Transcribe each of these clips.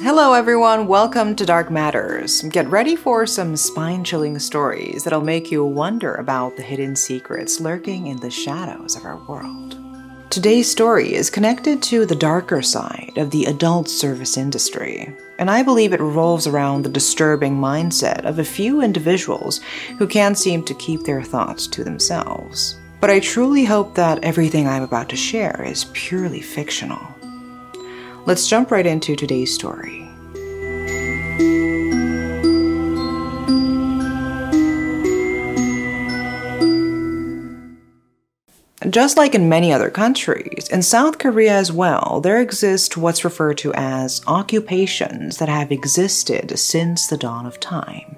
Hello, everyone. Welcome to Dark Matters. Get ready for some spine chilling stories that'll make you wonder about the hidden secrets lurking in the shadows of our world. Today's story is connected to the darker side of the adult service industry, and I believe it revolves around the disturbing mindset of a few individuals who can't seem to keep their thoughts to themselves. But I truly hope that everything I'm about to share is purely fictional. Let's jump right into today's story. Just like in many other countries, in South Korea as well, there exist what's referred to as occupations that have existed since the dawn of time.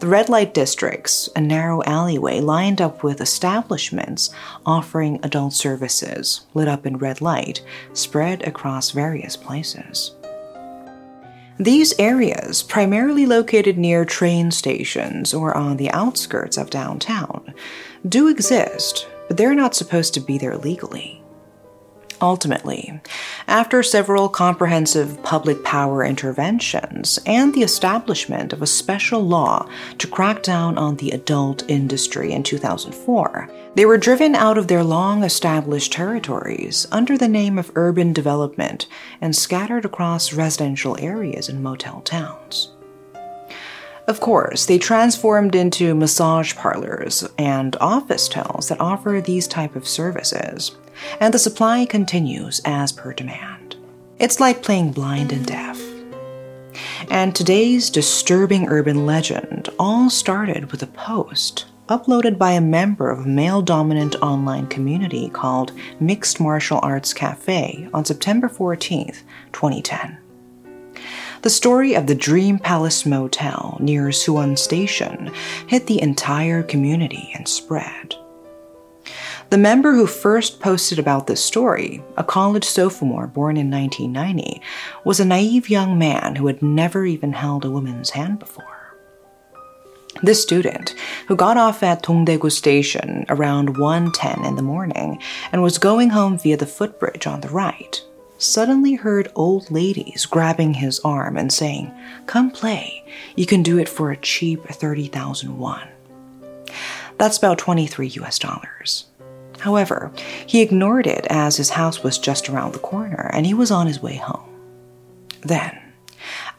The red light districts, a narrow alleyway lined up with establishments offering adult services, lit up in red light, spread across various places. These areas, primarily located near train stations or on the outskirts of downtown, do exist, but they're not supposed to be there legally. Ultimately, after several comprehensive public power interventions and the establishment of a special law to crack down on the adult industry in 2004, they were driven out of their long established territories under the name of urban development and scattered across residential areas and motel towns. Of course, they transformed into massage parlors and office towns that offer these type of services and the supply continues as per demand. It's like playing blind and deaf. And today's disturbing urban legend all started with a post uploaded by a member of a male dominant online community called Mixed Martial Arts Cafe on September 14th, 2010. The story of the Dream Palace Motel near Suwon Station hit the entire community and spread. The member who first posted about this story, a college sophomore born in 1990, was a naive young man who had never even held a woman's hand before. This student, who got off at Dongdaegu Station around 1:10 in the morning and was going home via the footbridge on the right, suddenly heard old ladies grabbing his arm and saying, "Come play. You can do it for a cheap 30,000 won." That's about 23 US dollars. However, he ignored it as his house was just around the corner and he was on his way home. Then,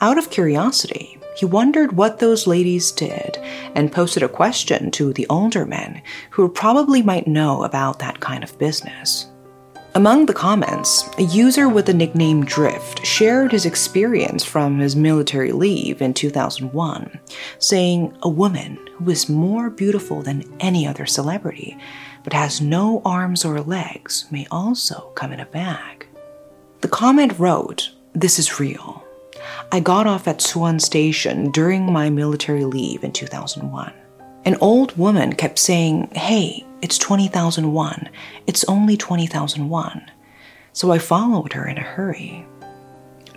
out of curiosity, he wondered what those ladies did and posted a question to the older men who probably might know about that kind of business. Among the comments, a user with the nickname Drift shared his experience from his military leave in 2001, saying a woman who is more beautiful than any other celebrity but has no arms or legs may also come in a bag. The comment wrote, This is real. I got off at Suwon Station during my military leave in 2001. An old woman kept saying, Hey, it's 20,001. It's only 20,001. So I followed her in a hurry.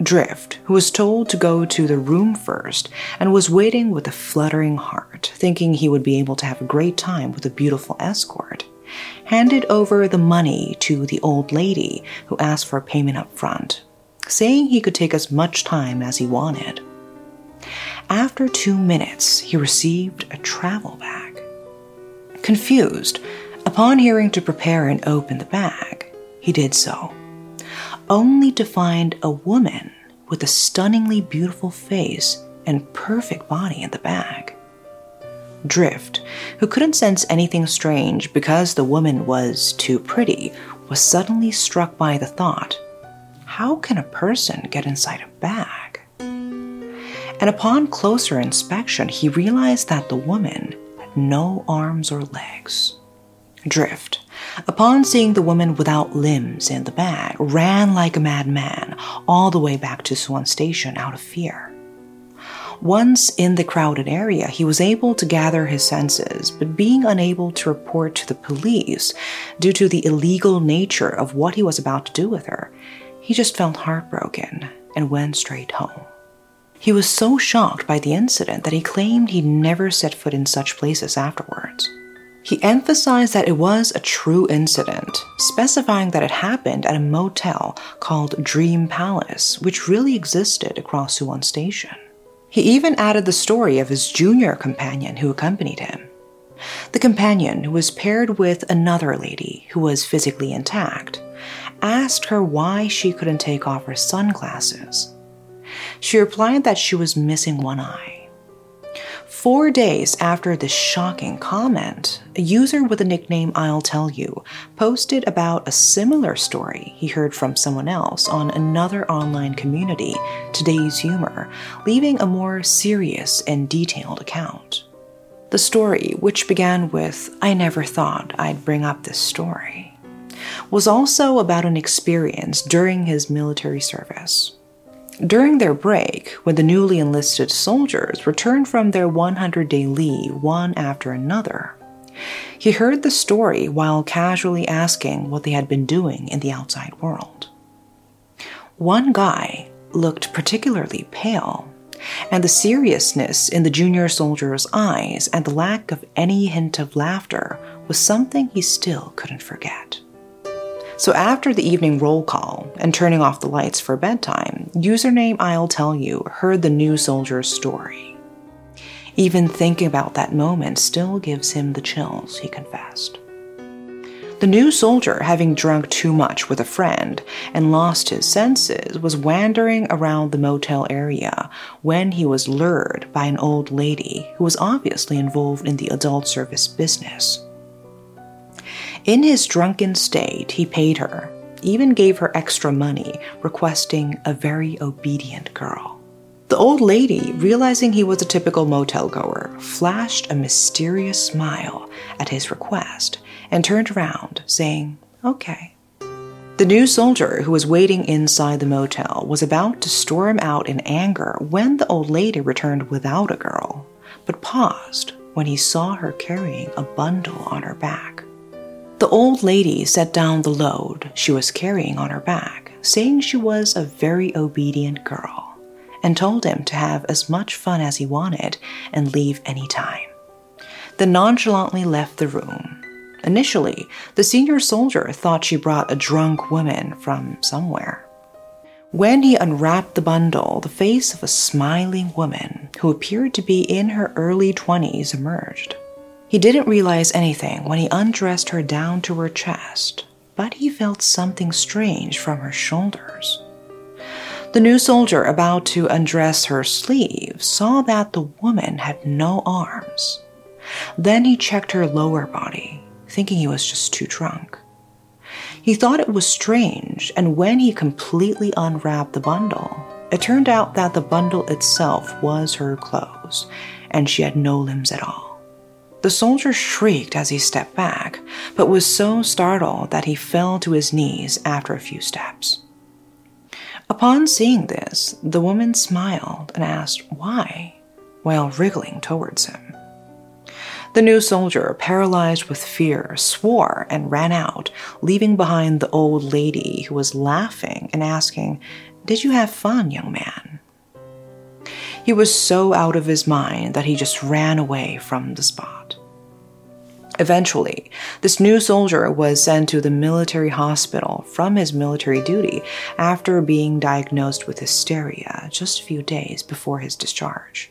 Drift, who was told to go to the room first and was waiting with a fluttering heart, thinking he would be able to have a great time with a beautiful escort, handed over the money to the old lady who asked for payment up front, saying he could take as much time as he wanted. After two minutes, he received a travel bag. Confused, upon hearing to prepare and open the bag, he did so, only to find a woman with a stunningly beautiful face and perfect body in the bag. Drift, who couldn't sense anything strange because the woman was too pretty, was suddenly struck by the thought how can a person get inside a bag? And upon closer inspection, he realized that the woman no arms or legs. Drift, upon seeing the woman without limbs in the bag, ran like a madman all the way back to Suwon Station out of fear. Once in the crowded area, he was able to gather his senses, but being unable to report to the police due to the illegal nature of what he was about to do with her, he just felt heartbroken and went straight home. He was so shocked by the incident that he claimed he'd never set foot in such places afterwards. He emphasized that it was a true incident, specifying that it happened at a motel called Dream Palace, which really existed across Suwon Station. He even added the story of his junior companion who accompanied him. The companion, who was paired with another lady who was physically intact, asked her why she couldn't take off her sunglasses. She replied that she was missing one eye. Four days after this shocking comment, a user with the nickname I'll Tell You posted about a similar story he heard from someone else on another online community, Today's Humor, leaving a more serious and detailed account. The story, which began with, I never thought I'd bring up this story, was also about an experience during his military service. During their break, when the newly enlisted soldiers returned from their 100 day leave one after another, he heard the story while casually asking what they had been doing in the outside world. One guy looked particularly pale, and the seriousness in the junior soldier's eyes and the lack of any hint of laughter was something he still couldn't forget. So after the evening roll call and turning off the lights for bedtime, username I'll Tell You heard the new soldier's story. Even thinking about that moment still gives him the chills, he confessed. The new soldier, having drunk too much with a friend and lost his senses, was wandering around the motel area when he was lured by an old lady who was obviously involved in the adult service business. In his drunken state, he paid her, even gave her extra money, requesting a very obedient girl. The old lady, realizing he was a typical motel goer, flashed a mysterious smile at his request and turned around, saying, Okay. The new soldier who was waiting inside the motel was about to storm out in anger when the old lady returned without a girl, but paused when he saw her carrying a bundle on her back. The old lady set down the load she was carrying on her back, saying she was a very obedient girl, and told him to have as much fun as he wanted and leave any time. Then nonchalantly left the room. Initially, the senior soldier thought she brought a drunk woman from somewhere. When he unwrapped the bundle, the face of a smiling woman who appeared to be in her early 20s emerged. He didn't realize anything when he undressed her down to her chest, but he felt something strange from her shoulders. The new soldier, about to undress her sleeve, saw that the woman had no arms. Then he checked her lower body, thinking he was just too drunk. He thought it was strange, and when he completely unwrapped the bundle, it turned out that the bundle itself was her clothes, and she had no limbs at all. The soldier shrieked as he stepped back, but was so startled that he fell to his knees after a few steps. Upon seeing this, the woman smiled and asked why, while wriggling towards him. The new soldier, paralyzed with fear, swore and ran out, leaving behind the old lady who was laughing and asking, Did you have fun, young man? He was so out of his mind that he just ran away from the spot. Eventually, this new soldier was sent to the military hospital from his military duty after being diagnosed with hysteria just a few days before his discharge.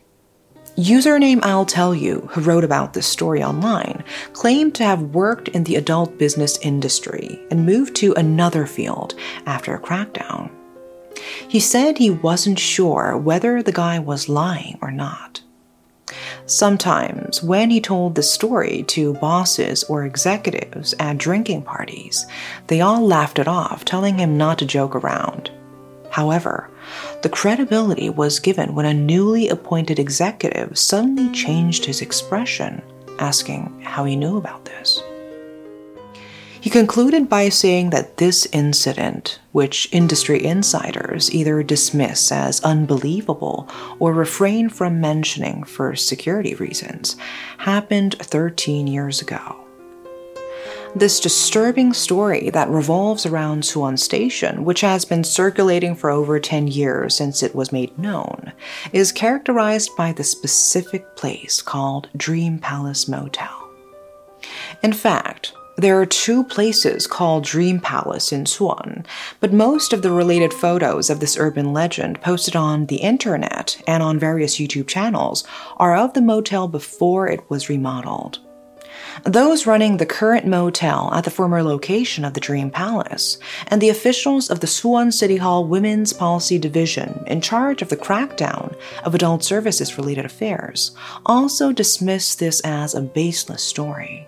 Username I'll Tell You, who wrote about this story online, claimed to have worked in the adult business industry and moved to another field after a crackdown. He said he wasn't sure whether the guy was lying or not. Sometimes, when he told the story to bosses or executives at drinking parties, they all laughed it off, telling him not to joke around. However, the credibility was given when a newly appointed executive suddenly changed his expression, asking how he knew about this. He concluded by saying that this incident, which industry insiders either dismiss as unbelievable or refrain from mentioning for security reasons, happened 13 years ago. This disturbing story that revolves around Suwon Station, which has been circulating for over 10 years since it was made known, is characterized by the specific place called Dream Palace Motel. In fact, there are two places called Dream Palace in Suwon, but most of the related photos of this urban legend posted on the internet and on various YouTube channels are of the motel before it was remodeled. Those running the current motel at the former location of the Dream Palace, and the officials of the Suwon City Hall Women's Policy Division in charge of the crackdown of adult services related affairs, also dismiss this as a baseless story.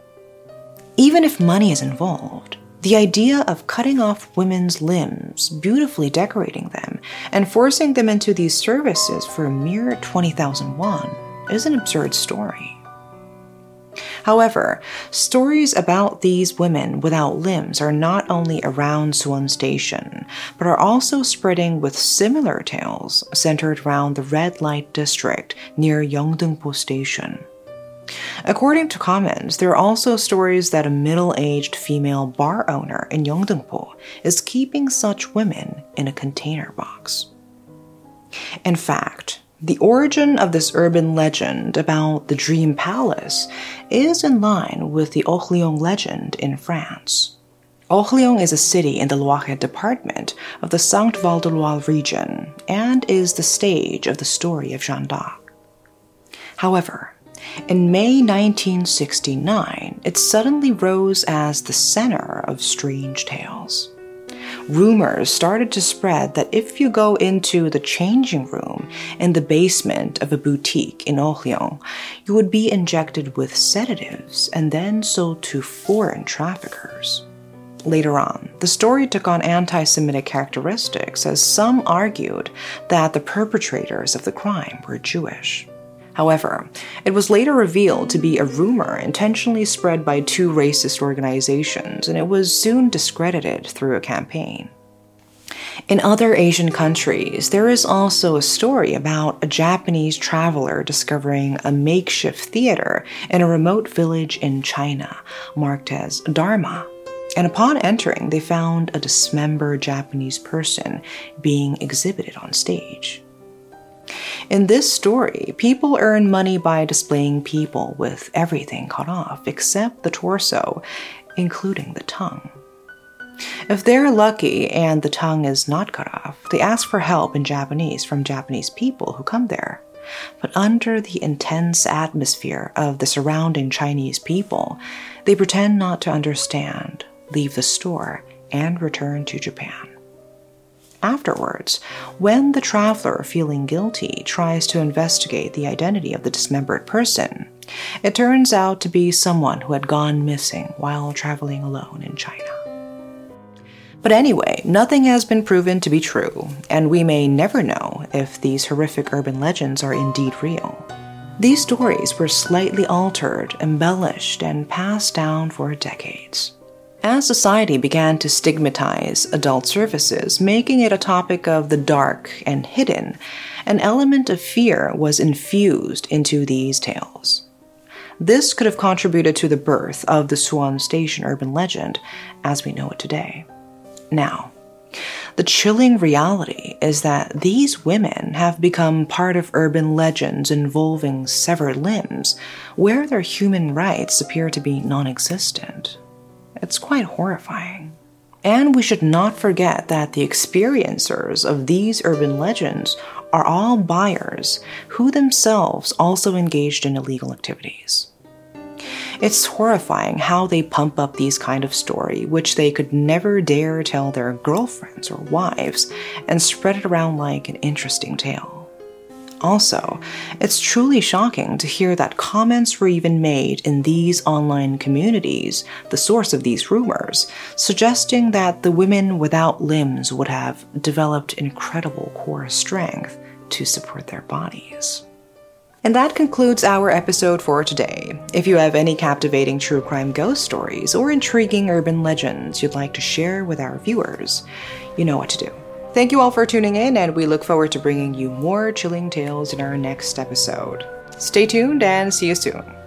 Even if money is involved, the idea of cutting off women's limbs, beautifully decorating them, and forcing them into these services for a mere 20,000 won is an absurd story. However, stories about these women without limbs are not only around Suwon Station, but are also spreading with similar tales centered around the red light district near Yeongdeungpo Station. According to comments, there are also stories that a middle aged female bar owner in Yeongdeungpo is keeping such women in a container box. In fact, the origin of this urban legend about the Dream Palace is in line with the Orléans legend in France. Orléans is a city in the Loire department of the Centre Val de Loire region and is the stage of the story of Jeanne d'Arc. However, in May 1969, it suddenly rose as the center of strange tales. Rumors started to spread that if you go into the changing room in the basement of a boutique in Orléans, you would be injected with sedatives and then sold to foreign traffickers. Later on, the story took on anti Semitic characteristics as some argued that the perpetrators of the crime were Jewish. However, it was later revealed to be a rumor intentionally spread by two racist organizations, and it was soon discredited through a campaign. In other Asian countries, there is also a story about a Japanese traveler discovering a makeshift theater in a remote village in China, marked as Dharma. And upon entering, they found a dismembered Japanese person being exhibited on stage. In this story, people earn money by displaying people with everything cut off except the torso, including the tongue. If they're lucky and the tongue is not cut off, they ask for help in Japanese from Japanese people who come there. But under the intense atmosphere of the surrounding Chinese people, they pretend not to understand, leave the store, and return to Japan. Afterwards, when the traveler feeling guilty tries to investigate the identity of the dismembered person, it turns out to be someone who had gone missing while traveling alone in China. But anyway, nothing has been proven to be true, and we may never know if these horrific urban legends are indeed real. These stories were slightly altered, embellished, and passed down for decades. As society began to stigmatize adult services, making it a topic of the dark and hidden, an element of fear was infused into these tales. This could have contributed to the birth of the Suwon Station urban legend as we know it today. Now, the chilling reality is that these women have become part of urban legends involving severed limbs, where their human rights appear to be non existent. It's quite horrifying. And we should not forget that the experiencers of these urban legends are all buyers who themselves also engaged in illegal activities. It's horrifying how they pump up these kind of story, which they could never dare tell their girlfriends or wives, and spread it around like an interesting tale. Also, it's truly shocking to hear that comments were even made in these online communities, the source of these rumors, suggesting that the women without limbs would have developed incredible core strength to support their bodies. And that concludes our episode for today. If you have any captivating true crime ghost stories or intriguing urban legends you'd like to share with our viewers, you know what to do. Thank you all for tuning in, and we look forward to bringing you more chilling tales in our next episode. Stay tuned and see you soon.